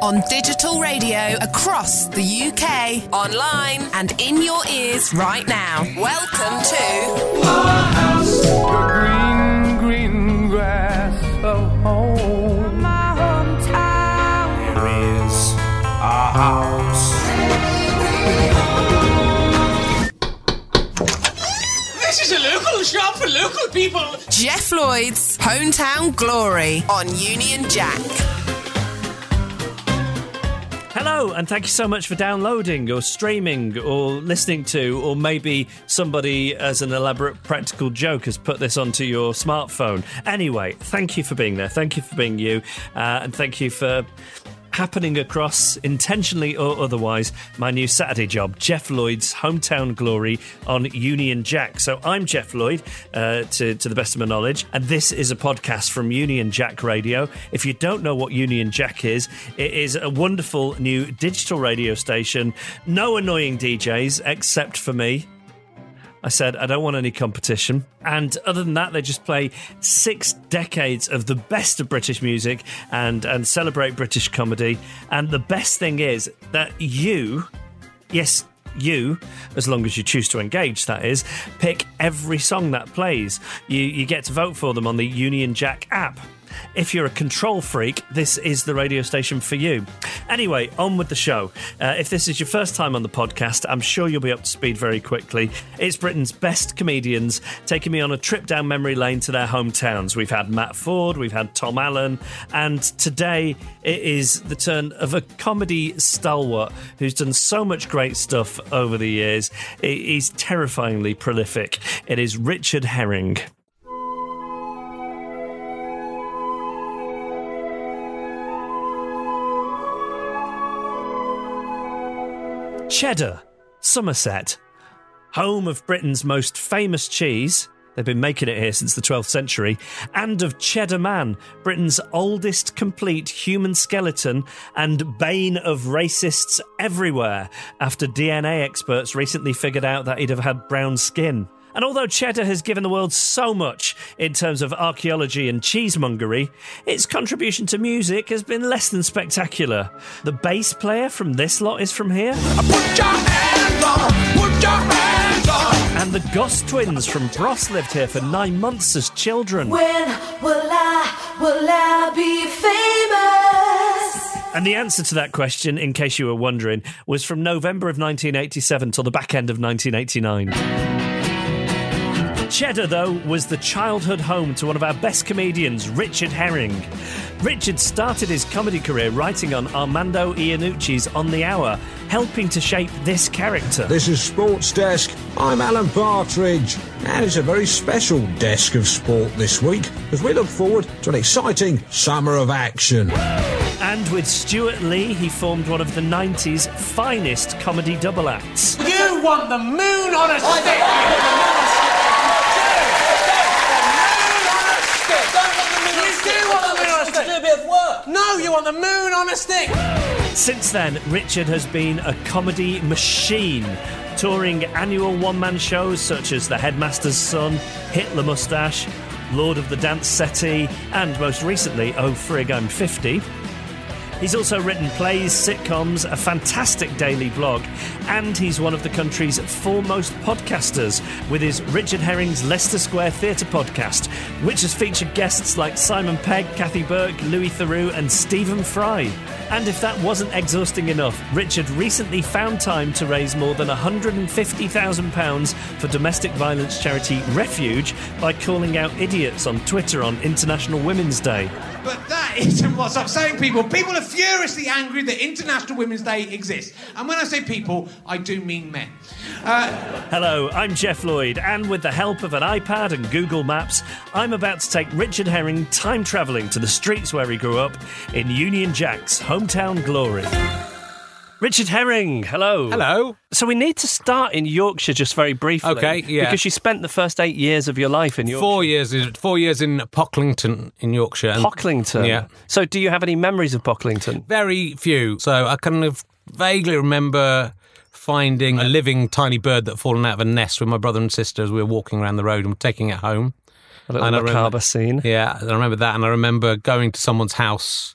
On digital radio across the UK, online, and in your ears right now. Welcome to Our house, the green, green grass of home. My hometown. Here is our house. This is a local shop for local people. Jeff Lloyd's Hometown Glory on Union Jack. And thank you so much for downloading or streaming or listening to, or maybe somebody, as an elaborate practical joke, has put this onto your smartphone. Anyway, thank you for being there. Thank you for being you. Uh, and thank you for happening across, intentionally or otherwise, my new Saturday job, Jeff Lloyd's Hometown Glory on Union Jack. So I'm Jeff Lloyd, uh, to, to the best of my knowledge, and this is a podcast from Union Jack Radio. If you don't know what Union Jack is, it is a wonderful new digital radio station. No annoying DJs except for me. I said, I don't want any competition. And other than that, they just play six decades of the best of British music and, and celebrate British comedy. And the best thing is that you, yes, you, as long as you choose to engage, that is, pick every song that plays. You, you get to vote for them on the Union Jack app. If you're a control freak, this is the radio station for you. Anyway, on with the show. Uh, if this is your first time on the podcast, I'm sure you'll be up to speed very quickly. It's Britain's best comedians taking me on a trip down memory lane to their hometowns. We've had Matt Ford, we've had Tom Allen, and today it is the turn of a comedy stalwart who's done so much great stuff over the years. He's terrifyingly prolific. It is Richard Herring. Cheddar, Somerset, home of Britain's most famous cheese. They've been making it here since the 12th century. And of Cheddar Man, Britain's oldest complete human skeleton and bane of racists everywhere, after DNA experts recently figured out that he'd have had brown skin. And although Cheddar has given the world so much in terms of archaeology and cheesemongery, its contribution to music has been less than spectacular. The bass player from this lot is from here. Put your hands on, put your hands on. And the Goss twins from Bros lived here for nine months as children. When will I, will I be famous? And the answer to that question, in case you were wondering, was from November of 1987 till the back end of 1989. Cheddar, though, was the childhood home to one of our best comedians, Richard Herring. Richard started his comedy career writing on Armando Iannucci's On the Hour, helping to shape this character. This is Sports Desk. I'm Alan Partridge, and it's a very special desk of sport this week as we look forward to an exciting summer of action. And with Stewart Lee, he formed one of the 90s finest comedy double acts. You want the moon on a stick. You do want the moon on a stick. Do a bit of work. No, you want the moon on a stick. Since then, Richard has been a comedy machine, touring annual one man shows such as The Headmaster's Son, Hitler Mustache, Lord of the Dance Settee, and most recently, Oh Frig, I'm 50. He's also written plays, sitcoms, a fantastic daily blog, and he's one of the country's foremost podcasters with his Richard Herring's Leicester Square Theatre podcast, which has featured guests like Simon Pegg, Kathy Burke, Louis Theroux, and Stephen Fry. And if that wasn't exhausting enough, Richard recently found time to raise more than £150,000 for domestic violence charity Refuge by calling out idiots on Twitter on International Women's Day. But that isn't what I'm saying, people. People are furiously angry that International Women's Day exists. And when I say people, I do mean men. Uh, Hello, I'm Jeff Lloyd, and with the help of an iPad and Google Maps, I'm about to take Richard Herring time travelling to the streets where he grew up in Union Jack's hometown glory. Richard Herring, hello. Hello. So we need to start in Yorkshire just very briefly. Okay, yeah. Because you spent the first eight years of your life in Yorkshire. Four years, in- four years in Pocklington in Yorkshire. Pocklington. Yeah. So do you have any memories of Pocklington? Very few. So I kind of vaguely remember finding a living tiny bird that had fallen out of a nest with my brother and sister as we were walking around the road and taking it home. A little And macabre remember- scene. Yeah, I remember that, and I remember going to someone's house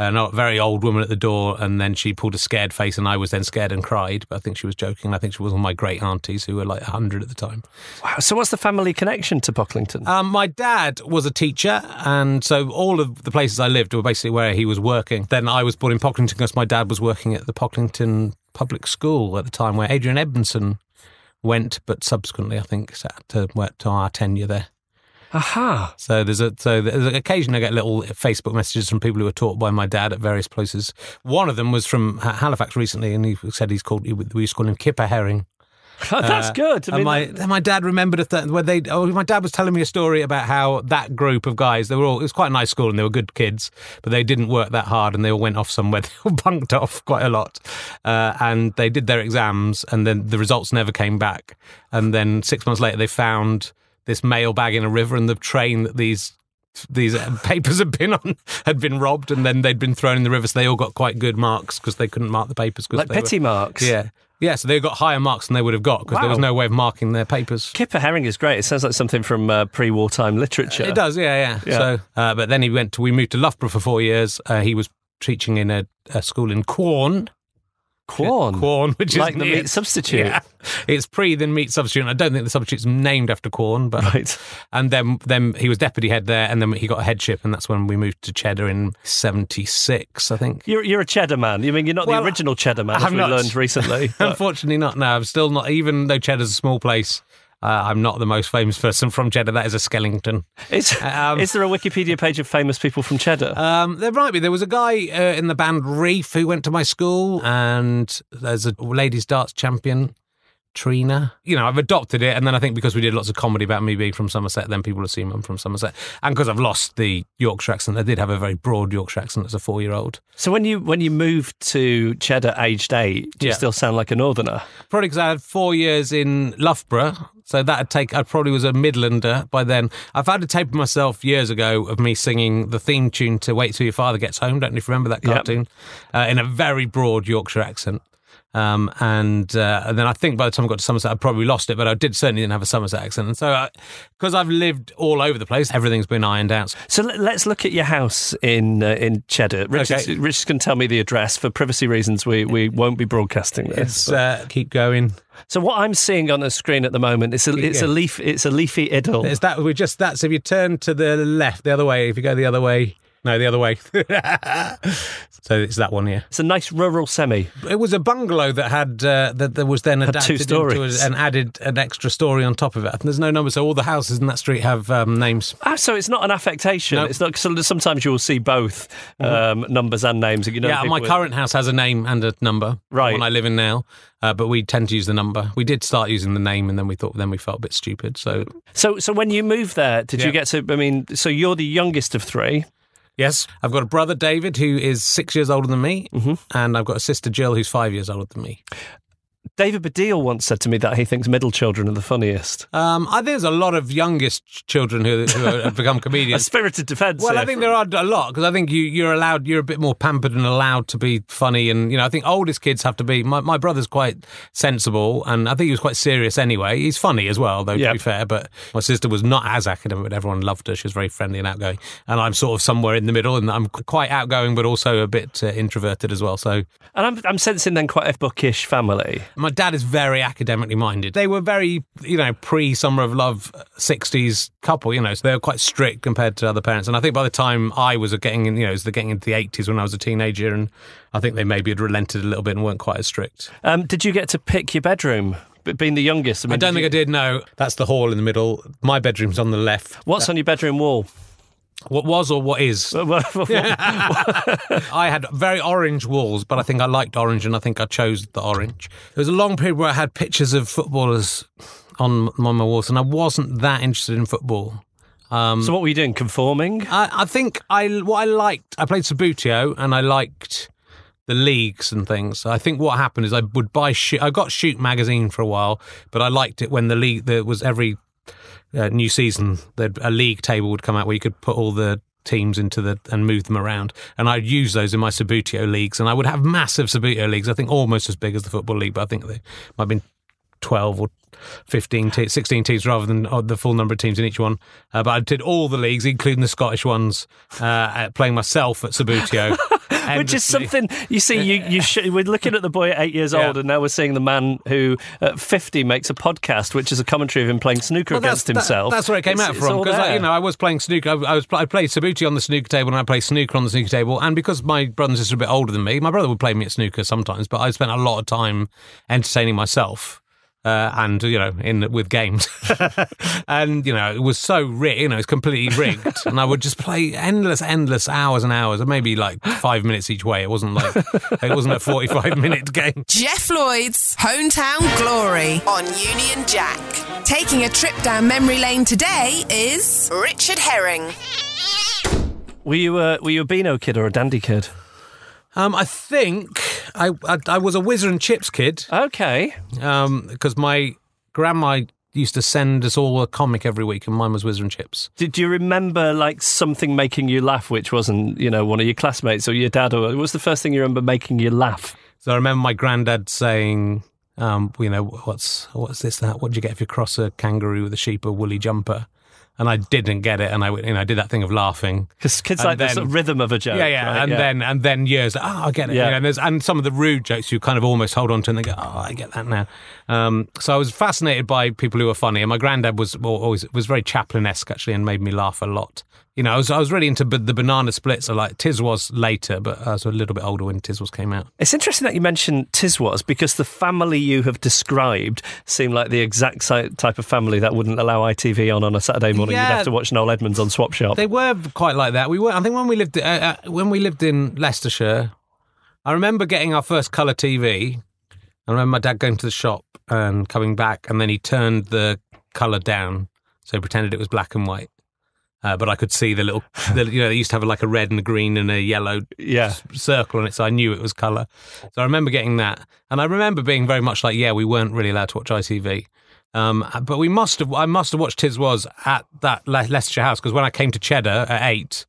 an o- very old woman at the door, and then she pulled a scared face, and I was then scared and cried. But I think she was joking. I think she was one of my great aunties who were like hundred at the time. Wow. So what's the family connection to Pocklington? Um, my dad was a teacher, and so all of the places I lived were basically where he was working. Then I was born in Pocklington because my dad was working at the Pocklington Public School at the time, where Adrian Edmondson went, but subsequently I think sat to, to our tenure there. Aha. So there's a so there's an occasion I get little Facebook messages from people who were taught by my dad at various places. One of them was from Halifax recently, and he said he's called we used to call him Kipper Herring. That's Uh, good. I and mean, my my dad remembered a th- where they. Oh, my dad was telling me a story about how that group of guys. They were all. It was quite a nice school, and they were good kids, but they didn't work that hard, and they all went off somewhere. They all bunked off quite a lot, uh, and they did their exams, and then the results never came back. And then six months later, they found this mail bag in a river, and the train that these these papers had been on had been robbed, and then they'd been thrown in the river. So they all got quite good marks because they couldn't mark the papers. like they were- marks. yeah. Yeah, so they got higher marks than they would have got because there was no way of marking their papers. Kipper Herring is great. It sounds like something from uh, pre-wartime literature. It does, yeah, yeah. Yeah. So, uh, but then he went to, we moved to Loughborough for four years. Uh, he was teaching in a, a school in Quorn. Corn. Quorn, which like is the meat substitute. Yeah. It's pre then meat substitute. and I don't think the substitute's named after Quorn, but Right. and then then he was deputy head there, and then he got a headship, and that's when we moved to Cheddar in '76, I think. You're, you're a cheddar man. You mean you're not Well, the original cheddar man, as I'm we not. learned recently. but- Unfortunately, not. No, I'm still not. Even though Cheddar's a small place, uh, I'm not the most famous person from Cheddar. That is a Skellington. is, Um, is there a Wikipedia page of famous people from cheddar? Um, there might be. There was a guy uh, in the band Reef who went to my school, and there's a ladies darts champion, Trina. You know, I've adopted it, and then I think because we did lots of comedy about me being from Somerset, then people assume I'm from Somerset, and because I've lost the Yorkshire accent, I did have a very broad Yorkshire accent as a four-year-old. so when you when you moved to cheddar aged eight, do you Yeah. still sound like a northerner? Probably because I had four years in Loughborough, so that'd take. I probably was a Midlander by then. I've had a tape of myself years ago of me singing the theme tune to "Wait Till Your Father Gets Home." Don't know if you remember that Yep. cartoon, uh, in a very broad Yorkshire accent. Um, and, uh, and then I think by the time I got to Somerset, I probably lost it, but I did certainly didn't have a Somerset accent. And so, because I've lived all over the place, everything's been ironed out. So let, us look at your house in uh, in cheddar. Richard's, Okay. Can tell me the address for privacy reasons. We we won't be broadcasting this. Uh, keep going. So what I'm seeing on the screen at the moment it's a it's a leaf it's a leafy idyll. Is that we just that's if you turn to the left, the other way. If you go the other way, no, the other way. so it's that one here. It's a nice rural semi. It was a bungalow that had uh, that there was then adapted two stories. into a, and added an extra story on top of it. And there's no number, so all the houses in that street have um, names. Ah, so it's not an affectation. No. It's not. So sometimes you will see both um, numbers and names. You know, yeah, my with- current house has a name and a number. Right. the one I live in now. Uh, but we tend to use the number. We did start using the name, and then we thought then we felt a bit stupid. So So so when you moved there, did you get to? I mean, so you're the youngest of three. Yes, I've got a brother David who is six years older than me, Mm-hmm. and I've got a sister Jill who's five years older than me. David Baddiel once said to me that he thinks middle children are the funniest. Um, I think there's a lot of youngest children who, who have become comedians. A spirited defence. Well, I think there are a lot because I think you, you're allowed, you're a bit more pampered and allowed to be funny. And, you know, I think oldest kids have to be. My, my brother's quite sensible and I think he was quite serious anyway. He's funny as well, though, Yeah. to be fair. But my sister was not as academic, but everyone loved her. She was very friendly and outgoing. And I'm sort of somewhere in the middle and I'm quite outgoing, but also a bit uh, introverted as well. So and I'm I'm sensing then quite a bookish family. My dad is very academically minded. They were very, you know, pre Summer of Love 60s couple, you know, so they were quite strict compared to other parents. And I think by the time I was getting in, you know, as they're getting into the 80s when I was a teenager, and I think they maybe had relented a little bit and weren't quite as strict. Um, did you get to pick your bedroom? Being the youngest, I, mean, I don't think I did, no. That's the hall in the middle. My bedroom's on the left. What's on your bedroom wall? What was or what is? I had very orange walls, but I think I liked orange and I think I chose the orange. There was a long period where I had pictures of footballers on, on my walls, and I wasn't that interested in football. Um, so what were you doing? Conforming? I, I think I what I liked. I played Subbuteo, and I liked the leagues and things. I think what happened is I would buy. Shoot, I got Shoot magazine for a while, but I liked it when the league there was every uh, new season. A league table would come out where you could put all the teams into the and move them around, and I'd use those in my Subbuteo leagues, and I would have massive Subbuteo leagues. I think almost as big as the football league, but I think they might have been 12 or 15 te- 16 teams rather than uh, the full number of teams in each one uh, but I did all the leagues including the Scottish ones uh, playing myself at Subbuteo Which is something you see. You you sh- we're looking at the boy at eight years Yeah. old, and now we're seeing the man who at fifty makes a podcast, which is a commentary of him playing snooker Well, against that- himself. that's where it came It's- out from because you know I was playing snooker. I, I was I played Subbuteo on the snooker table and I play snooker on the snooker table. And because my brother and sister are a bit older than me, my brother would play me at snooker sometimes, but I spent a lot of time entertaining myself. Uh, and you know, in with games, and you know, it was so rigged. You know, it's completely rigged, and I would just play endless, endless hours and hours, and maybe like five minutes each way. It wasn't like it wasn't a forty-five minute game. Jeff Lloyd's Hometown Glory on Union Jack. Taking a trip down memory lane today is Richard Herring. Were you a were you a Beano kid or a Dandy kid? Um, I think I, I I was a Whizzer and Chips kid. Okay, because my grandma used to send us all a comic every week, and mine was Whizzer and Chips. Did you remember like something making you laugh, which wasn't you know one of your classmates or your dad, or what was the first thing you remember making you laugh? So I remember my granddad saying, um, you know, what's what's this that? What do you get if you cross a kangaroo with a sheep or woolly jumper? And I didn't get it, and I you know I did that thing of laughing. Because kids And like the then- sort of rhythm of a joke. Yeah, yeah, right? and then and then years. Oh, I get it. Yeah. You know, and there's and some of the rude jokes you kind of almost hold on to, and they go, oh, I get that now. Um, so I was fascinated by people who were funny, and my granddad was always was very Chaplin-esque actually, and made me laugh a lot. You know, I was I was really into b- the banana splits. So like Tiswas later, but I was a little bit older when Tiswas came out. It's interesting that you mentioned Tiswas because the family you have described seem like the exact si- type of family that wouldn't allow ITV on on a Saturday morning. You'd have to watch Noel Edmonds on Swap Shop. They were quite like that. We were. I think when we lived uh, uh, when we lived in Leicestershire, I remember getting our first colour TV. I remember my dad going to the shop and coming back, and then he turned the colour down, so he pretended it was black and white. Uh, but I could see the little, the, you know, they used to have like a red and a green and a yellow Yeah. circle on it, so I knew it was colour. So I remember getting that, and I remember being very much like, yeah, we weren't really allowed to watch ITV. Um, but we must have. I must have watched Tiswas at that Le- Leicestershire house because when I came to Cheddar at eight,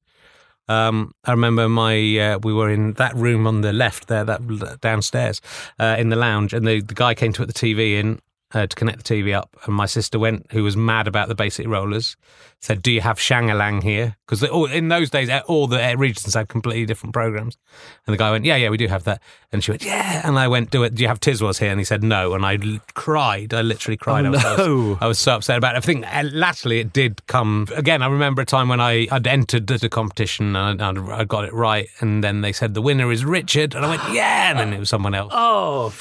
um, I remember my uh, we were in that room on the left there, that downstairs uh, in the lounge, and the, the guy came to put the TV in uh, to connect the TV up, and my sister went, who was mad about the Bay City Rollers, said, "Do you have Shangalang here?" Because in those days, uh, all the uh, regions had completely different programs, and the guy went, "Yeah, yeah, we do have that," and she went, "Yeah," and I went, "Do it? Do you have Tiswas here?" And he said, "No," and I l- cried. I literally cried. Oh, I, was, I, was. I was so upset about it. I think uh, latterly it did come again. I remember a time when I I'd entered the, the competition and I'd, I got it right, and then they said the winner is Richard, and I went, "Yeah," and then it was someone else. Oh,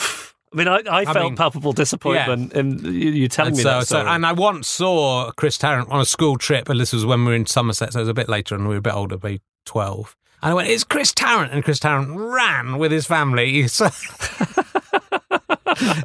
I mean, I, I, felt mean, palpable disappointment in you, telling And me so, that. so, and I once saw Chris Tarrant on a school trip, and this was when we were in Somerset, so it was a bit later, and we were a bit older, maybe twelve. And I went, "It's Chris Tarrant," and Chris Tarrant ran with his family. So-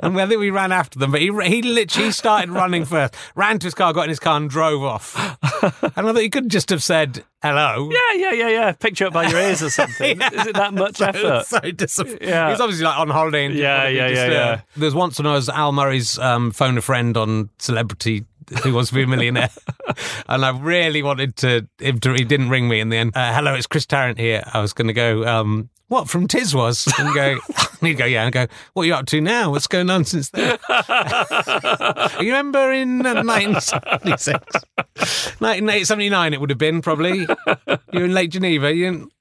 and I think we ran after them, but he he literally started running first, ran to his car, got in his car, and drove off. And I thought he could just have said hello. yeah, yeah, yeah, yeah. Picture it by your ears or something. Is it that much so, effort? So disappointed. Yeah. He was obviously like on holiday. Yeah, yeah, yeah, disturbed. yeah. There was once when I was Al Murray's um, phone a friend on Celebrity Who Wants to Be a Millionaire, and I really wanted to. Him to he didn't ring me in the end. Uh, Hello, it's Chris Tarrant here. I was going to go. Um, what from Tiswas and go. he'd go, yeah, and go. What are you up to now? What's going on since then? you remember in uh, 1976, 1979, it would have been probably. You're in Lake Geneva. You.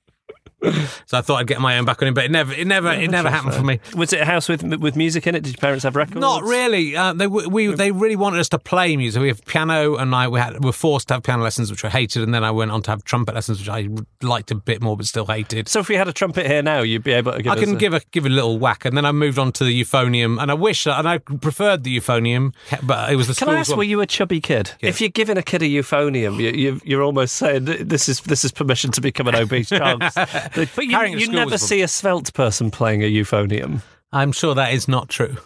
Didn't- So I thought I'd get my own back on him, but it never, it never, it never happened for me. Was it a house with with music in it? Did your parents have records? Not really. Uh, they we they really wanted us to play music. We have piano, and I we had were forced to have piano lessons, which I hated, and then I went on to have trumpet lessons, which I liked a bit more, but still hated. So if we had a trumpet here now, you'd be able to give I us can a- give a give a little whack, and then I moved on to the euphonium, and I wish, that, and I preferred the euphonium, but it was the Can I school's ask, one. were you a chubby kid? Yeah. If you're giving a kid a euphonium, you, you, you're almost saying this is this is permission to become an obese chance. but you, you never see a svelte person playing a euphonium. I'm sure that is not true.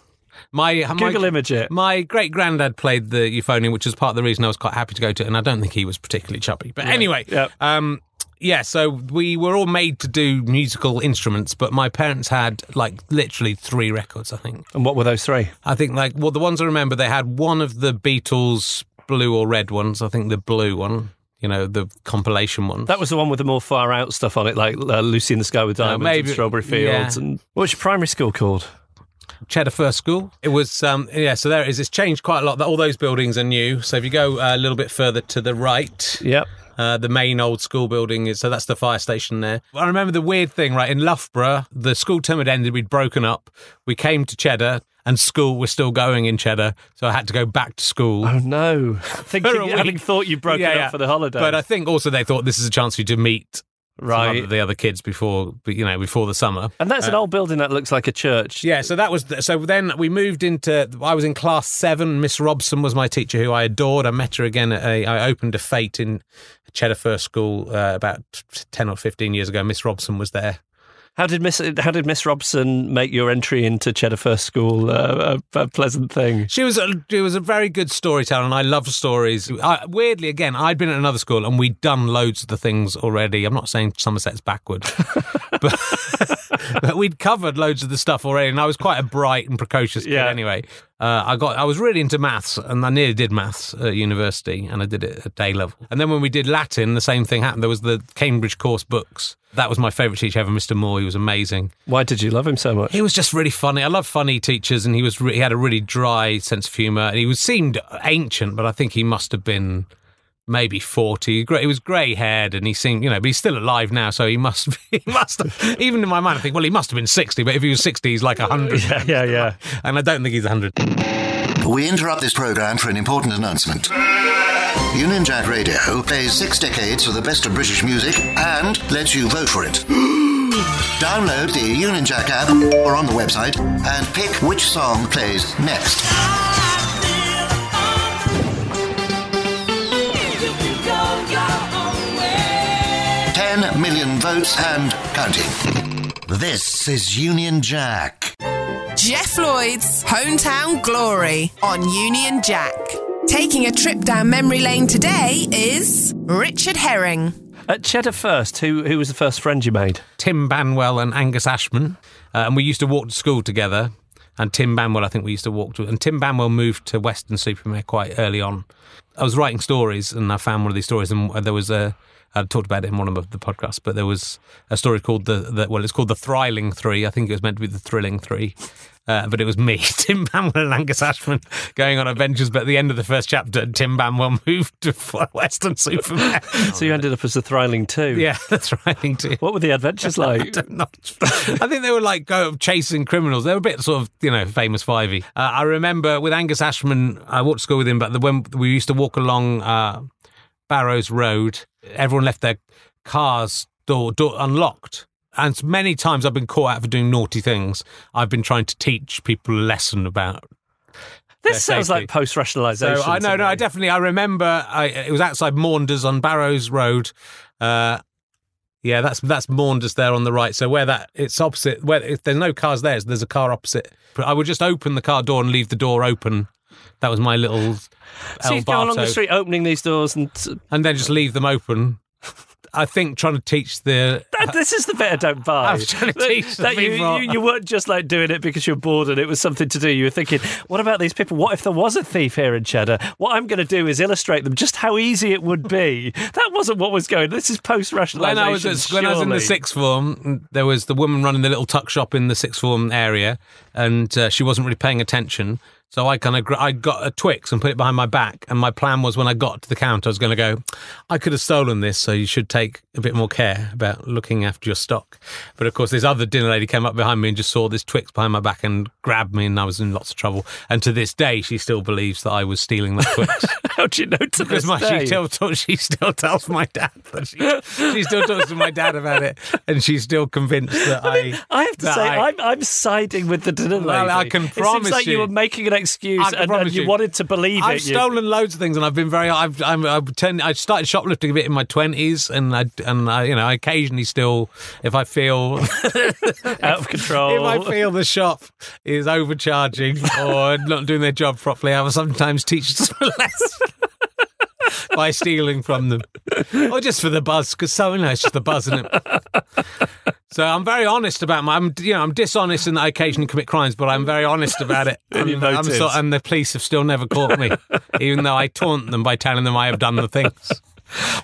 My Google my, image it. My great granddad played the euphonium, which is part of the reason I was quite happy to go to it, and I don't think he was particularly chubby. But anyway, yeah. um, yeah. So we were all made to do musical instruments, but my parents had like literally three records. I think. And what were those three? I think like well, the ones I remember, they had one of the Beatles blue or red ones. I think the blue one. You know the compilation one. That was the one with the more far out stuff on it, like uh, Lucy in the Sky with Diamonds maybe- and Strawberry Fields. yeah. And what's your primary school called? Cheddar First School. It was, um, yeah, so there it is. It's changed quite a lot. All those buildings are new. So if you go uh, a little bit further to the right, Yep. Uh, the main old school building is so that's the fire station there. I remember the weird thing, right? In Loughborough, the school term had ended. We'd broken up. We came to Cheddar, and school was still going in Cheddar, so I had to go back to school. Oh no! Thinking, having thought you broke Yeah, it yeah. for the holiday, But I think also they thought this is a chance for you to meet some Right. other- the other kids before, you know, before the summer. and that's an old building that looks like a church. Yeah, so that was so. Then we moved into. I was in class seven. Miss Robson was my teacher, who I adored. I met her again. At a, I opened a fate in Cheddar First School uh, about ten or fifteen years ago. Miss Robson was there. How did Miss How did Miss Robson make your entry into Cheddar First School uh, a, a pleasant thing? She was a, she was a very good storyteller, and I love stories. I, weirdly, again, I'd been at another school, and we'd done loads of the things already. I'm not saying Somerset's backward, but, but we'd covered loads of the stuff already. And I was quite a bright and precocious kid Yeah. anyway. Uh, I got I was really into maths, and I nearly did maths at university, and I did it at day level. And then when we did Latin, the same thing happened. There was the Cambridge course books. That was my favourite teacher ever, Mr. Moore. He was amazing. Why did you love him so much? He was just really funny. I love funny teachers, and he was re- he had a really dry sense of humour. And he was seemed ancient, but I think he must have been maybe forty. He was grey haired, and he seemed you know, but he's still alive now, so he must be, he must have, even in my mind I think well he must have been sixty. But if he was sixty, he's like hundred. Yeah, yeah, yeah. And I don't think he's hundred. We interrupt this program for an important announcement. Union Jack Radio plays six decades of the best of British music and lets you vote for it. Download the Union Jack app or on the website and pick which song plays next. Ten million votes and counting. This is Union Jack. Jeff Lloyd's Hometown Glory on Union Jack. Taking a trip down memory lane today is Richard Herring. At Cheddar First, who who was the first friend you made? Tim Banwell and Angus Ashman, uh, and we used to walk to school together. And Tim Banwell, I think we used to walk to. And Tim Banwell moved to Weston-super-Mare quite early on. I was writing stories, and I found one of these stories, and there was a. I talked about it in one of the podcasts, but there was a story called the, the well, it's called the Thrilling Three. I think it was meant to be the Thrilling Three, uh, but it was me, Tim Banwell, and Angus Ashman going on adventures. But at the end of the first chapter, Tim Banwell moved to Weston-super-Mare. So you ended up as the Thrilling Two. yeah, that's Thrilling Two. What were the adventures like? Not, I think they were like go chasing criminals. They were a bit sort of you know famous fivey. Uh, I remember with Angus Ashman, I walked to school with him, but the, when we used to walk along uh, Barrows Road, everyone left their cars door, door unlocked. And many times I've been caught out for doing naughty things. I've been trying to teach people a lesson about This sounds safety. like post rationalisation. so I know, no, I definitely, I remember. I, it was outside Maunders on Barrows Road. Uh, yeah, that's that's Maunders there on the right. So where that it's opposite. Where if there's no cars there, there's a car opposite. But I would just open the car door and leave the door open. That was my little. So you go along the street opening these doors, and and then just leave them open. I think trying to teach the That- this is the bit I don't buy. I was trying to That- teach the that you, you, you weren't just like doing it because you're bored and it was something to do. You were thinking, what about these people? What if there was a thief here in Cheddar? What I'm going to do is illustrate them just how easy it would be. That wasn't what was going. This is post rationalisation. When I was at, when I was in the sixth form, there was the woman running the little tuck shop in the sixth form area, and uh, she wasn't really paying attention. So I kind of gr- I got a Twix and put it behind my back, and my plan was when I got to the counter, I was going to go, I could have stolen this, so you should take a bit more care about looking after your stock. But of course, this other dinner lady came up behind me and just saw this Twix behind my back and grabbed me, and I was in lots of trouble. And to this day, she still believes that I was stealing that Twix. How do you know to Because my, she still talks, she still tells my dad that she, she still talks to my dad about it, and she's still convinced that I. I have to say, I- I'm, I'm siding with the dinner lady. Well, I can promise it seems like you, you- were making an excuse I and, and you, you. wanted to believe I've it. You- stolen loads of things, and I've been very. I've I'm, I've tend, I started shoplifting a bit in my twenties, and I and I, you know I occasionally still, if I feel out of control. if I feel the shop is overcharging or not doing their job properly, I will sometimes teach them a lesson. By stealing from them, or just for the buzz, because so you know it's just the buzz, isn't it? So I'm very honest about my. I'm you know I'm dishonest and I occasionally commit crimes, but I'm very honest about it. In I'm- I'm so- and the police have still never caught me, even though I taunt them by telling them I have done the things.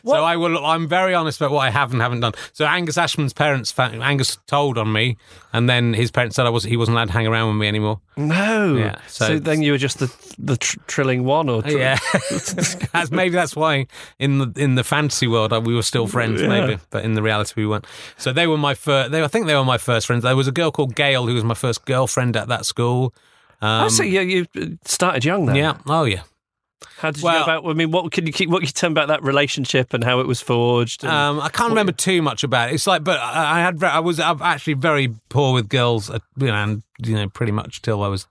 So I will. I'm very honest about what I have and haven't done. So Angus Ashman's parents, Angus told on me, and then his parents said I was he wasn't allowed to hang around with me anymore. No. Yeah, So, so- then you were just the the tr- trilling one, or tr- Yeah, that's, maybe that's why in the in the fantasy world uh, we were still friends, maybe, but in the reality we weren't. So they were my first. They, I think they were my first friends. There was a girl called Gail who was my first girlfriend at that school. Um, oh, so you, you started young then. yeah. Oh yeah. How did you Well- go about? I mean, what can you keep? What can you tell me about that relationship and how it was forged? Um, I can't remember too much about it. It's like, but I had, I was I'm actually very poor with girls, uh, you know, and you know, pretty much till I was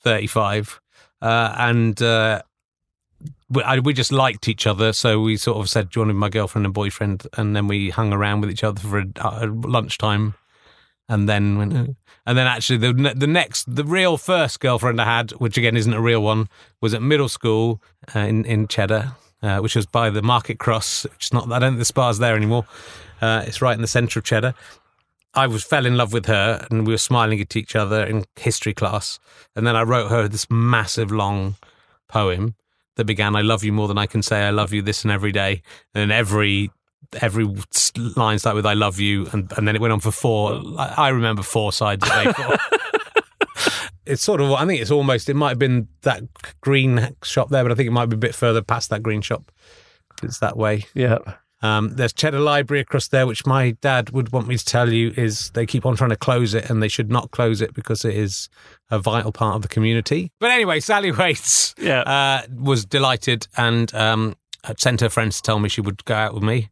35, uh, and uh, we, I, we just liked each other. So we sort of said, "Do you want to be my girlfriend and boyfriend?" And then we hung around with each other for a, a lunchtime, and then went, uh, and then actually the the next the real first girlfriend I had, which again isn't a real one, was at middle school uh, in in Cheddar, uh, which was by the Market Cross. Which is not I don't think the spa's there anymore. Uh, it's right in the centre of Cheddar. I was fell in love with her, and we were smiling at each other in history class. And then I wrote her this massive long poem that began, "I love you more than I can say. I love you this and every day." And every every line started with "I love you," and, and then it went on for four. I, I remember four sides of A4. it's sort of. I think it's almost. It might have been that green shop there, but I think it might be a bit further past that green shop. It's that way. yeah. Um, there's Cheddar Library across there, which my dad would want me to tell you is they keep on trying to close it, and they should not close it because it is a vital part of the community. But anyway, Sally Waits Yeah. uh, was delighted and um, sent her friends to tell me she would go out with me.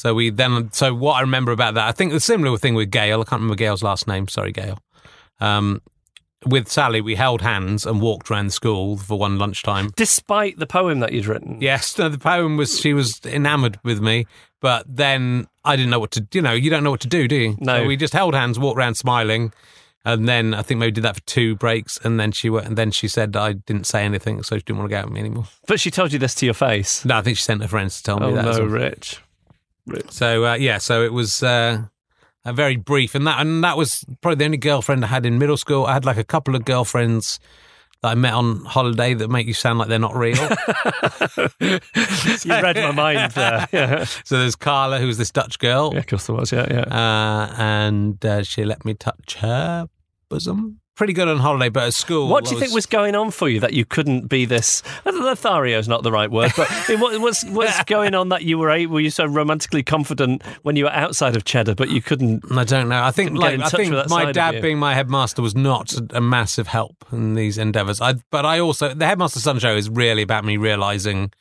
So we then, so what I remember about that, I think the similar thing with Gail. I can't remember Gail's last name. Sorry, Gail. Um, with Sally, we held hands and walked around the school for one lunchtime. Despite the poem that you'd written. Yes, no, the poem was she was enamoured with me, but then I didn't know what to. You know, you don't know what to do, do you? No. So we just held hands, walked around smiling, and then I think maybe did that for two breaks, and then she went, and then she said I didn't say anything, so she didn't want to go out with me anymore. But she told you this to your face. No, I think she sent her friends to tell me Oh that. no, well. So uh, yeah, so it was uh, a very brief, and that and that was probably the only girlfriend I had in middle school. I had like a couple of girlfriends that I met on holiday that make you sound like they're not real. You read my mind there. Yeah. so there's Carla, who's this Dutch girl, Yeah, of course there was. Yeah, yeah. uh, and uh, she let me touch her bosom. Pretty good on holiday, but at school, What do you think was going on for you that you couldn't be this? Lothario's not the right word, but what, what's what's going on that you were able, were you so romantically confident when you were outside of Cheddar, but you couldn't? I don't know. I think like I think with that side my dad being my headmaster was not a, massive help in these endeavours. I but I also the headmaster son show is really about me realizing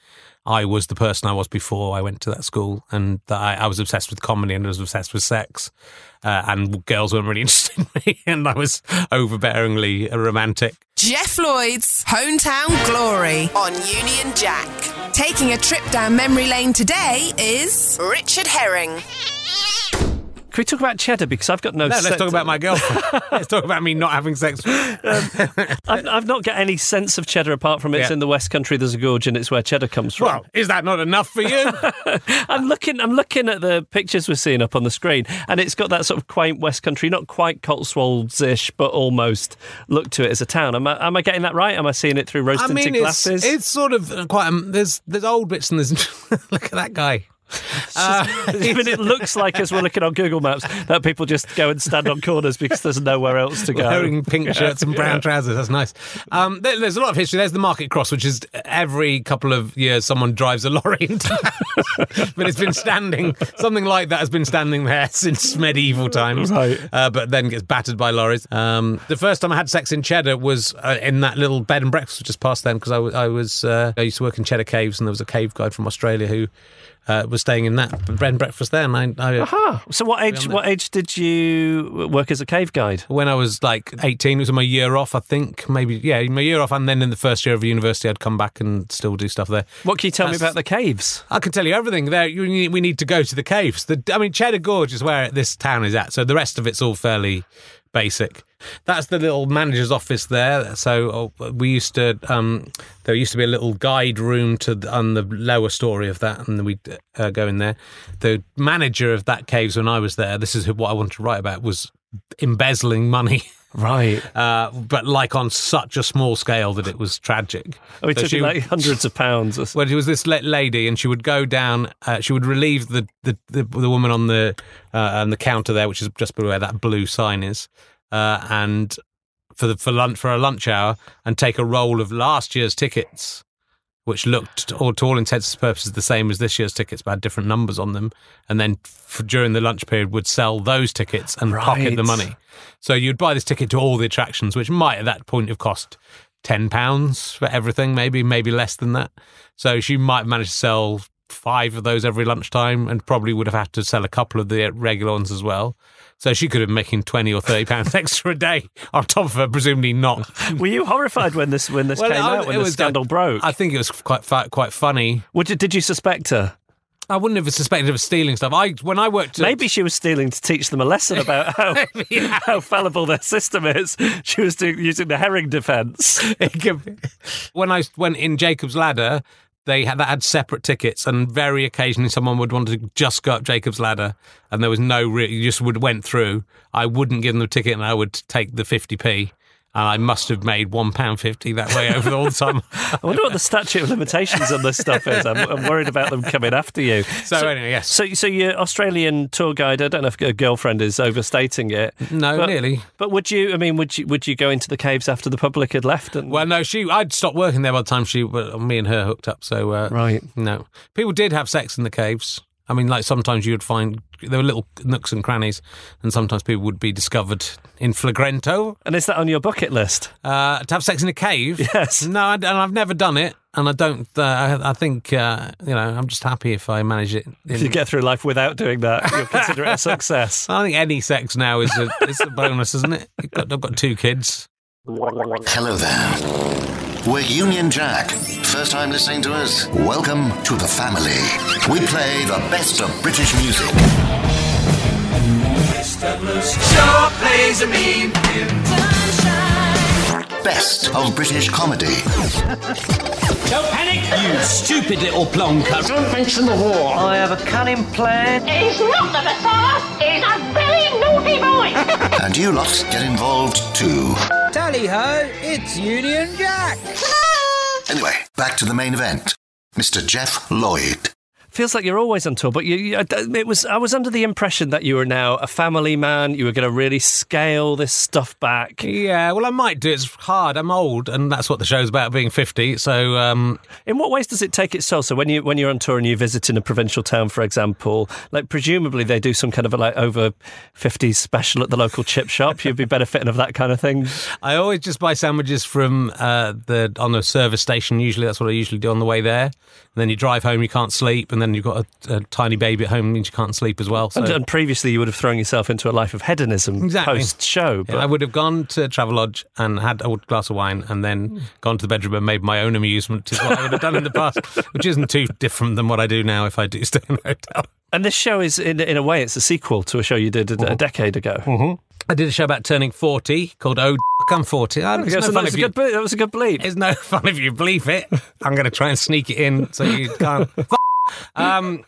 I was the person I was before I went to that school, and that I, I was obsessed with comedy and I was obsessed with sex, uh, and girls weren't really interested in me, and I was overbearingly romantic. Jeff Lloyd's Hometown Glory on Union Jack. Taking a trip down memory lane today is Richard Herring. Can we talk about Cheddar? Because I've got no. No, let's talk about my girlfriend. let's talk about me not having sex. I've, I've not got any sense of Cheddar apart from it's Yeah. in the West Country. There's a gorge, and it's where Cheddar comes from. Well, is that not enough for you? I'm looking. I'm looking at the pictures we're seeing up on the screen, and it's got that sort of quaint West Country, not quite Cotswolds-ish, but almost look to it as a town. Am I, am I getting that right? Am I seeing it through rose-tinted mean, it's, glasses? it's sort of quite. Um, there's there's old bits and there's look at that guy. Uh, I mean, it looks like as we're looking on Google Maps that people just go and stand on corners because there's nowhere else to go. wearing pink shirts and brown Yeah. trousers. That's nice. Um, there- there's a lot of history. There's the Market Cross, which is every couple of years someone drives a lorry into but it's been standing, something like that has been standing there since medieval times. Right. Uh, but then gets battered by lorries. Um, the first time I had sex in Cheddar was uh, in that little bed and breakfast just past then because I, w- I was uh, I used to work in Cheddar Caves and there was a cave guide from Australia who uh, was staying in that bed and breakfast there. And I, I Ah, so what age? What age did you work as a cave guide? when I was like 18, it was my year off, I think. Maybe, yeah, my year off. And then in the first year of university, I'd come back and still do stuff there. What can you tell me about the caves? I can tell you everything. There, you we need to go to the caves. The, I mean, Cheddar Gorge is where this town is at. So the rest of it's all fairly basic. That's the little manager's office there. So oh, we used to, um, there used to be a little guide room to the, on the lower story of that, and we'd uh, go in there. The manager of that caves when I was there, this is what I wanted to write about, was embezzling money. Right. uh, but like on such a small scale that it was tragic. Oh, it So took she- like hundreds of pounds. Or something. well, she was this lady, and she would go down. Uh, she would relieve the, the, the, the woman on the uh, on the counter there, which is just below where that blue sign is, uh, and for the for lunch for a lunch hour, and take a roll of last year's tickets, which looked all, to all intents and purposes the same as this year's tickets, but had different numbers on them, and then f- during the lunch period would sell those tickets and pocket the money. So you'd buy this ticket to all the attractions, which might at that point have cost ten pounds for everything, maybe maybe less than that. So she might manage to sell five of those every lunchtime, and probably would have had to sell a couple of the regular ones as well. So she could have been making twenty or thirty pounds extra a day on top of her, presumably not. Were you horrified when this when this Well, came I- out when the scandal uh, broke? I think it was quite quite funny. You, did you suspect her? I wouldn't have suspected of stealing stuff. I when I worked at, Maybe she was stealing to teach them a lesson about how how fallible their system is. She was doing, using the herring defence. It could be- when I went in Jacob's Ladder, they had had separate tickets, and very occasionally someone would want to just go up Jacob's Ladder, and there was no re- you just would went through. I wouldn't give them the ticket, and I would take the fifty p. And I must have made one pound fifty that way over all the time. I wonder what the statute of limitations on this stuff is. I'm, I'm worried about them coming after you. So, anyway, yes. So, so your Australian tour guide. I don't know if a girlfriend is overstating it. No, but, nearly. But would you? I mean, would you? Would you go into the caves after the public had left? And Well, no, she. I'd stopped working there by the time she, me and her hooked up. So, uh, Right. No, people did have sex in the caves. I mean, like sometimes you would find there were little nooks and crannies, and sometimes people would be discovered in flagrante. and is that on your bucket list? Uh, to have sex in a cave? Yes. No, I, and I've never done it, and I don't. Uh, I, I think uh, you know, I'm just happy if I manage it. If you get through life without doing that, you'll consider it a success. I think any sex now is a, it's a bonus, isn't it? You've got, I've got two kids. Hello there. We're Union Jack. First time listening to us? Welcome to the family. We play the best of British music, Sure plays a mean best of British comedy, Don't panic, you stupid little plonker. Don't mention the war. I have a cunning plan. He's not the Messiah. He's a very naughty boy. and you lot get involved too. Tally ho, it's Union Jack. Anyway, back to the main event. Mr. Jeff Lloyd. Feels like you're always on tour, but you, you, it was. I was under the impression that you were now a family man. You were going to really scale this stuff back. Yeah, well, I might do. It's hard. I'm old, and that's what the show's about, being 50. So, um, In what ways does it take its toll? So when you when you're on tour and you visit in a provincial town, for example, like presumably they do some kind of a, like over 50s special at the local chip shop. You'd be benefiting of that kind of thing. I always just buy sandwiches from uh, the on the service station. Usually, that's what I usually do on the way there. And then you drive home, you can't sleep, and then you've got a, a tiny baby at home, means you can't sleep as well. So And, and previously, you would have thrown yourself into a life of hedonism Exactly. post show. Yeah, I would have gone to Travelodge and had a glass of wine, and then gone to the bedroom and made my own amusement. Is what I would have done in the past, which isn't too different than what I do now if I do stay in a hotel. And this show is, in, in a way, it's a sequel to a show you did a, mm-hmm. a decade ago. Mm-hmm. I did a show about turning forty called "Oh, D- I'm 40. Oh, it's That no was, fun a if you- good, ble- that was a good bleep. It's no fun if you bleep it. I'm going to try and sneak it in so you can't. um,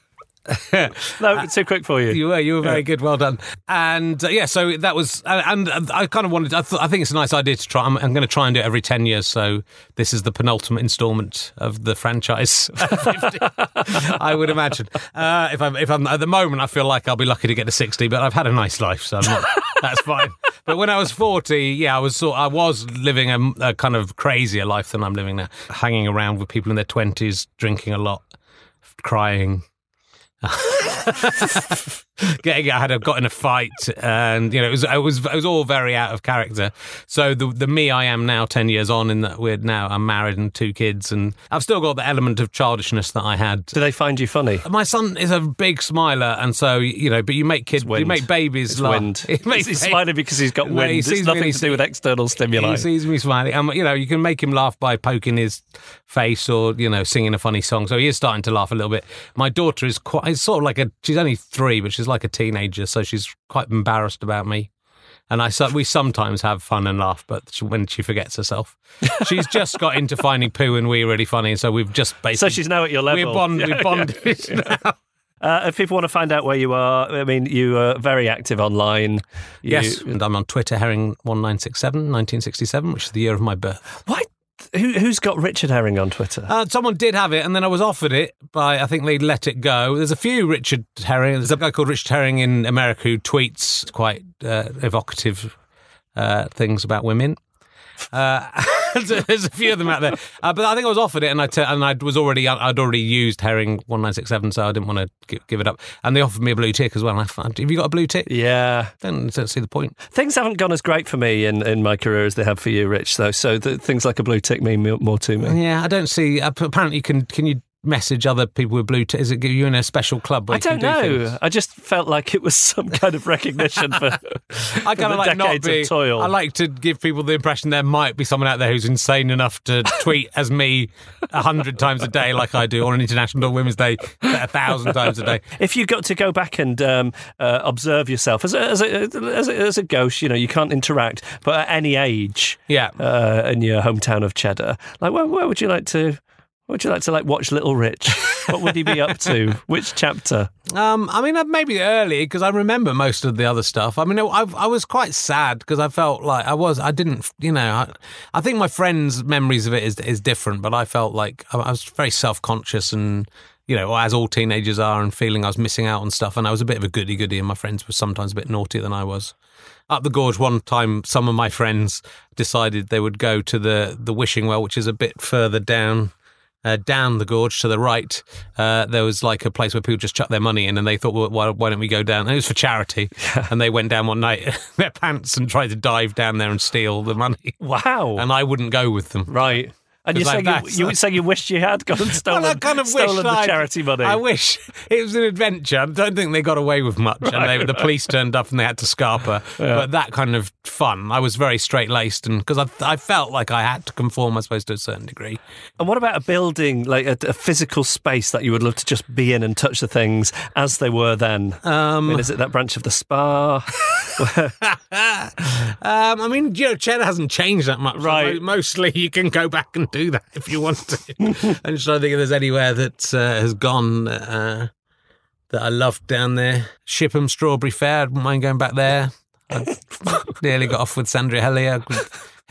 No, too quick for you. you were, you were very good. Well done. And uh, yeah, so that was, uh, and uh, I kind of wanted. I, th- I think it's a nice idea to try. I'm, I'm going to try and do it every ten years. So this is the penultimate instalment of the franchise. 50, I would imagine. Uh, if I'm, if I'm at the moment, I feel like I'll be lucky to get to sixty. But I've had a nice life, so I'm not, that's fine. But when I was forty, yeah, I was sort. I was living a, a kind of crazier life than I'm living now. Hanging around with people in their twenties, drinking a lot, crying ハハハハ。getting I had a, got in a fight and you know it was it was it was all very out of character so the the me I am now 10 years on in that we're now I'm married and two kids and I've still got the element of childishness that I had Do they find you funny? my son is a big smiler and so you know but you make kids you make babies It's laugh. wind. You make He's, smiling because he's got wind. he It's sees me nothing and to do with external stimuli. he sees me smiling. And, you know, you can make him laugh by poking his face or, you know, singing a funny song. So he is starting to laugh a little bit. My daughter is quite, it's sort of like a, she's only three, but she's like a teenager. So she's quite embarrassed about me. And I, so- we sometimes have fun and laugh, but she, when she forgets herself, she's just got into finding poo and wee really funny. So we've just basically. So she's now at your level. We're bond, Yeah, we're bonded now. Uh, if people want to find out where you are, I mean, you are very active online. You- Yes, and I'm on Twitter, Herring1967, 1967, which is the year of my birth. Why? Who, who's got Richard Herring on Twitter? Uh, someone did have it, and then I was offered it by, I think they'd let it go. There's a few Richard Herring. There's a guy called Richard Herring in America who tweets quite uh, evocative uh, things about women. There's a few of them out there, uh, but I think I was offered it, and I t- and I was already I'd already used Herring one nine six seven, so I didn't want to give, give it up. And they offered me a blue tick as well. And I thought, have you got a blue tick? Yeah. Then don't see the point. Things haven't gone as great for me in, in my career as they have for you, Rich. Though, so the, things like a blue tick mean more to me. Yeah, I don't see. uh, Apparently, you can can you message other people with blue tick? Is it you in a special club? Where I you don't do know. things? I just felt like it was some kind of recognition for. I kind of like not decades of be. toil. I like to give people the impression there might be someone out there who's insane enough to tweet as me a hundred times a day, like I do, on International Women's Day a thousand times a day. If you got to go back and um, uh, observe yourself as a, as, a, as, a, as a ghost, you know, you can't interact, but at any age, Yeah. uh, in your hometown of Cheddar, like where, where would you like to? Would you like to like watch Little Rich? What would he be up to? Which chapter? Um, I mean, maybe early because I remember most of the other stuff. I mean, I, I was quite sad because I felt like I was, I didn't, you know, I, I think my friends' memories of it is is different, but I felt like I, I was very self conscious and. You know, as all teenagers are, and feeling I was missing out on stuff, and I was a bit of a goody goody, and my friends were sometimes a bit naughtier than I was. Up the gorge, one time, some of my friends decided they would go to the the wishing well, which is a bit further down uh, down the gorge to the right, uh, there was like a place where people just chuck their money in, and they thought, well, why, why don't we go down? And it was for charity, and they went down one night in their pants and tried to dive down there and steal the money. Wow! And I wouldn't go with them. Right. And you 'Cause say I- you, you would say you wished you had gone and stolen, well, I kind of stolen wish the I'd- charity money. I wish it was an adventure. I don't think they got away with much, and they, Right, the police turned up and they had to scarper. But that kind of fun, I was very straight laced, and because I, I felt like I had to conform, I suppose, to a certain degree. And what about a building, like a, a physical space that you would love to just be in and touch the things as they were then? Um, I mean, is it that branch of the spa? Um, I mean, you know, cheddar hasn't changed that much. Right. Mo- Mostly, you can go back and do that if you want to. I'm just trying to think if there's anywhere that uh, has gone uh, that I loved down there. Shipham Strawberry Fair. I wouldn't mind going back there. I nearly got off with Sandra Hellier.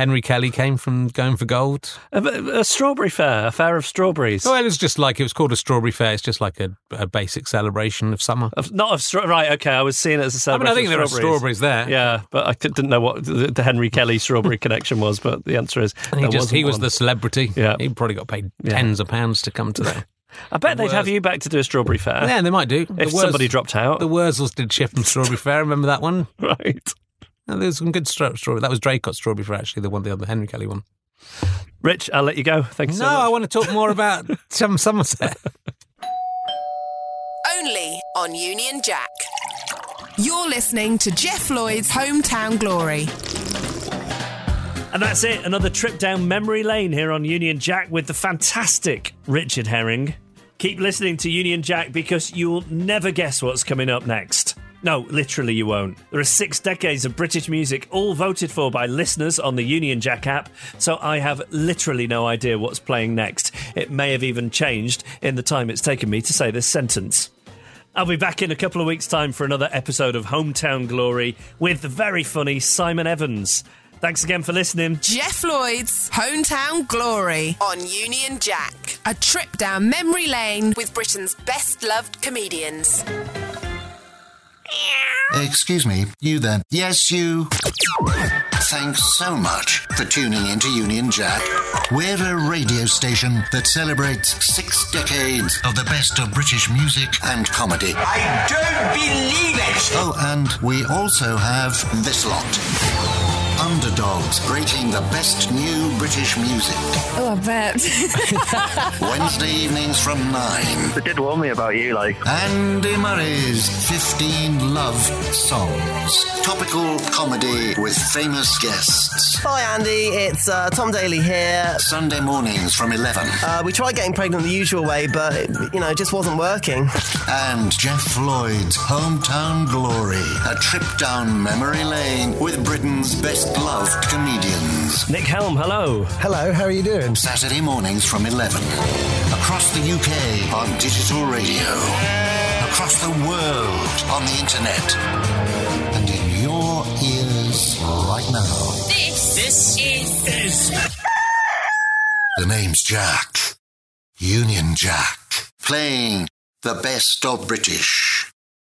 Henry Kelly came from Going for Gold. a, a strawberry fair, a fair of strawberries. Well, it was just like it was called a strawberry fair. It's just like a, a basic celebration of summer. Of, not of. Right, okay. I was seeing it as a celebration. I think of there are strawberries. there. Yeah, but I didn't know what the, the Henry Kelly strawberry connection was. But the answer is he just he was one. the celebrity. Yeah. he probably got paid Yeah. tens of pounds to come to that. I bet they'd have you back to do a strawberry fair. Yeah, they might do. The if Wors- somebody dropped out. The Wurzels did Shipham Strawberry Fair. Remember that one? right. No, there was some good stra- strawberry. That was Draycott Strawberry for actually, the one, the other Henry Kelly one. Rich, I'll let you go. Thank you so no, much. I want to talk more about some Somerset. Only on Union Jack. You're listening to Jeff Lloyd's Hometown Glory. And that's it. Another trip down memory lane here on Union Jack with the fantastic Richard Herring. Keep listening to Union Jack because you'll never guess what's coming up next. No, literally, you won't. There are six decades of British music, all voted for by listeners on the Union Jack app, so I have literally no idea what's playing next. It may have even changed in the time it's taken me to say this sentence. I'll be back in a couple of weeks' time for another episode of Hometown Glory with the very funny Simon Evans. Thanks again for listening. Jeff Lloyd's Hometown Glory on Union Jack. A trip down memory lane with Britain's best loved comedians. Excuse me, you then. Yes, you. Thanks so much for tuning in to Union Jack. We're a radio station that celebrates six decades of the best of British music and comedy. I don't believe it! Oh, and we also have this lot. Underdogs rating the best new British music. Oh, I bet. Wednesday evenings from 9. They did warn me about you, like. Andy Murray's 15 Love Songs. Topical comedy with famous guests. Hi, Andy. It's uh, Tom Daley here. Sunday mornings from 11. Uh, we tried getting pregnant the usual way, but it, you know, it just wasn't working. And Jeff Lloyd's Hometown Glory. A trip down memory lane with Britain's best loved comedians. Nick Helm, hello. Hello, how are you doing? Saturday mornings from 11. Across the UK on digital radio. across the world on the internet. And in your ears right now. This, this is. Is. The name's Jack. Union Jack. Playing the best of British.